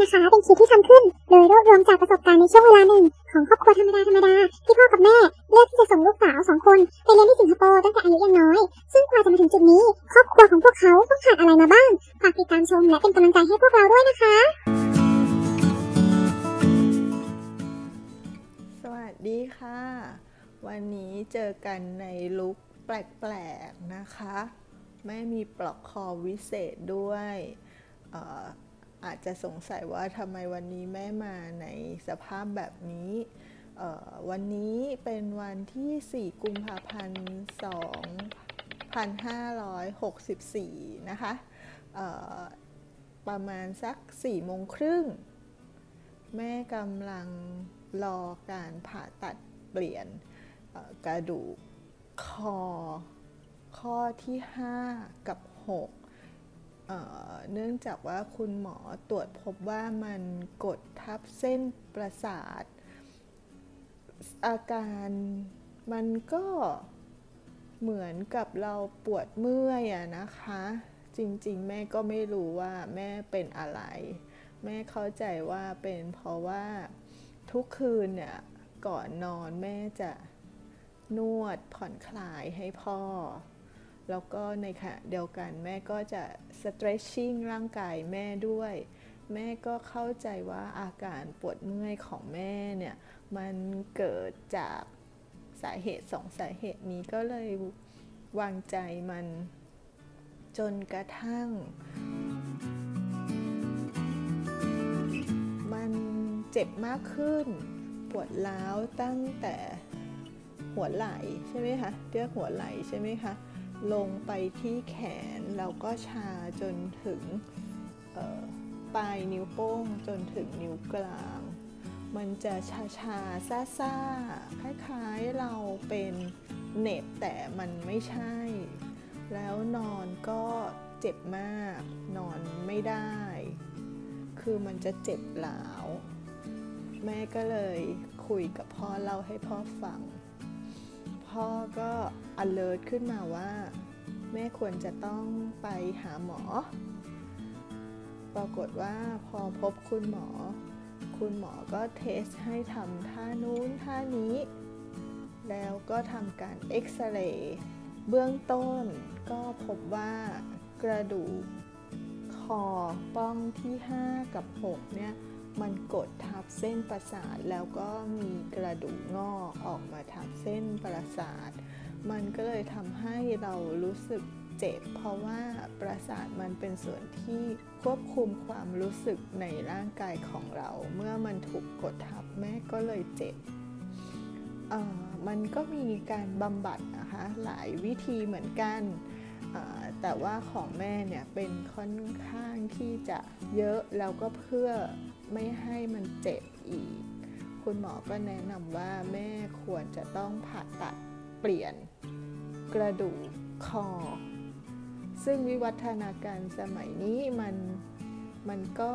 นะคะ เป็นคลิปที่ทำขึ้น โดยรวบรวมจากประสบการณ์ในช่วงเวลาหนึ่ง ของครอบครัวธรรมดาธรรมดาที่พ่อกับแม่ เลือกที่จะส่งลูกสาวสองคนไปเรียนที่สิงคโปร์ตั้งแต่อายุยังน้อย ซึ่งกว่าจะมาถึงจุดนี้ ครอบครัวของพวกเขาต้องผ่านอะไรมาบ้าง ฝากติดตามชมและเป็นกำลังใจให้พวกเราด้วยนะคะ สวัสดีค่ะ วันนี้เจอกันในลุคแปลกๆนะคะแม่มีปลอกคอวิเศษด้วยเอาจจะสงสัยว่าทำไมวันนี้แม่มาในสภาพแบบนี้วันนี้เป็นวันที่ 4 กุมภาพันธ์ 2564 นะคะ ประมาณสัก 4 โมงครึ่ง แม่กำลังรอการผ่าตัดเปลี่ยนกระดูกคอ ข้อที่ 5 กับ 6 เนื่องจากว่าคุณหมอตรวจพบว่ามันกดทับเส้นประสาท อาการมันก็เหมือนกับเราปวดเมื่อยอะนะคะ จริงๆ แม่ก็ไม่รู้ว่าแม่เป็นอะไร แม่เข้าใจว่าเป็นเพราะว่าทุกคืนเนี่ยก่อนนอนแม่จะนวดผ่อนคลายให้พ่อ แล้วก็ในขณะเดียวกันแม่ก็จะ stretching ร่างกายแม่ด้วย แม่ก็เข้าใจว่าอาการปวดเมื่อยของแม่เนี่ย มันเกิดจากสาเหตุสองสาเหตุนี้ก็เลยวางใจมันจนกระทั่ง มันเจ็บมากขึ้น ปวดร้าวตั้งแต่หัวไหล่ใช่ไหมคะเรียกหัวไหล่ใช่ไหมคะ ลงไปที่แขน แล้วก็ชาจนถึงปลายนิ้วโป้งจนถึงนิ้วกลาง มันจะชาชาซาซาคล้ายๆเราเป็นเน็บแต่มันไม่ใช่ แล้วนอนก็เจ็บมาก นอนไม่ได้ คือมันจะเจ็บหลาว แม่ก็เลยคุยกับพ่อเล่าให้พ่อฟัง พ่อก็ alert ขึ้นมาว่า แม่ควรจะต้องไปหาหมอ ปรากฏว่าพอพบคุณหมอ คุณหมอก็เทสให้ทำท่านู้นท่านี้ แล้วก็ทำการเอ็กซเรย์เบื้องต้นก็พบว่ากระดูกคอป้องที่ 5 กับ 6 เนี่ย มันกดทับเส้นประสาทแล้วก็มีกระดูกงอกออกมาทับเส้นประสาท มันก็เลยทำให้เรารู้สึกเจ็บ เพราะว่าประสาทมันเป็นส่วนที่ควบคุมความรู้สึกในร่างกายของเรา เมื่อมันถูกกดทับแม่ก็เลยเจ็บมันก็มีการบำบัดนะคะหลายวิธีเหมือนกัน แต่ว่าของแม่เนี่ยเป็นค่อนข้างที่จะเยอะแล้วก็เพื่อไม่ให้มันเจ็บอีก คุณหมอก็แนะนำว่าแม่ควรจะต้องผ่าตัดเปลี่ยนกระดูกคอ ซึ่งวิวัฒนาการสมัยนี้มันมันก็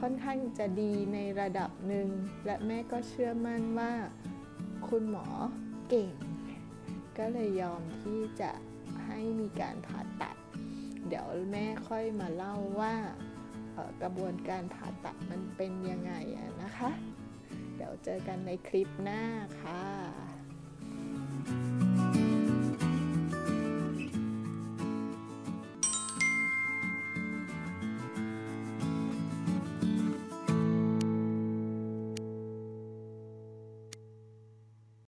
ค่อนข้างจะดีในระดับหนึ่ง และแม่ก็เชื่อมั่นว่าคุณหมอเก่ง ก็เลยยอมที่จะ ให้มีการผ่าตัด เดี๋ยวแม่ค่อยมาเล่าว่ากระบวนการผ่าตัดมันเป็นยังไงอะนะคะ เดี๋ยวเจอกันในคลิปหน้าค่ะ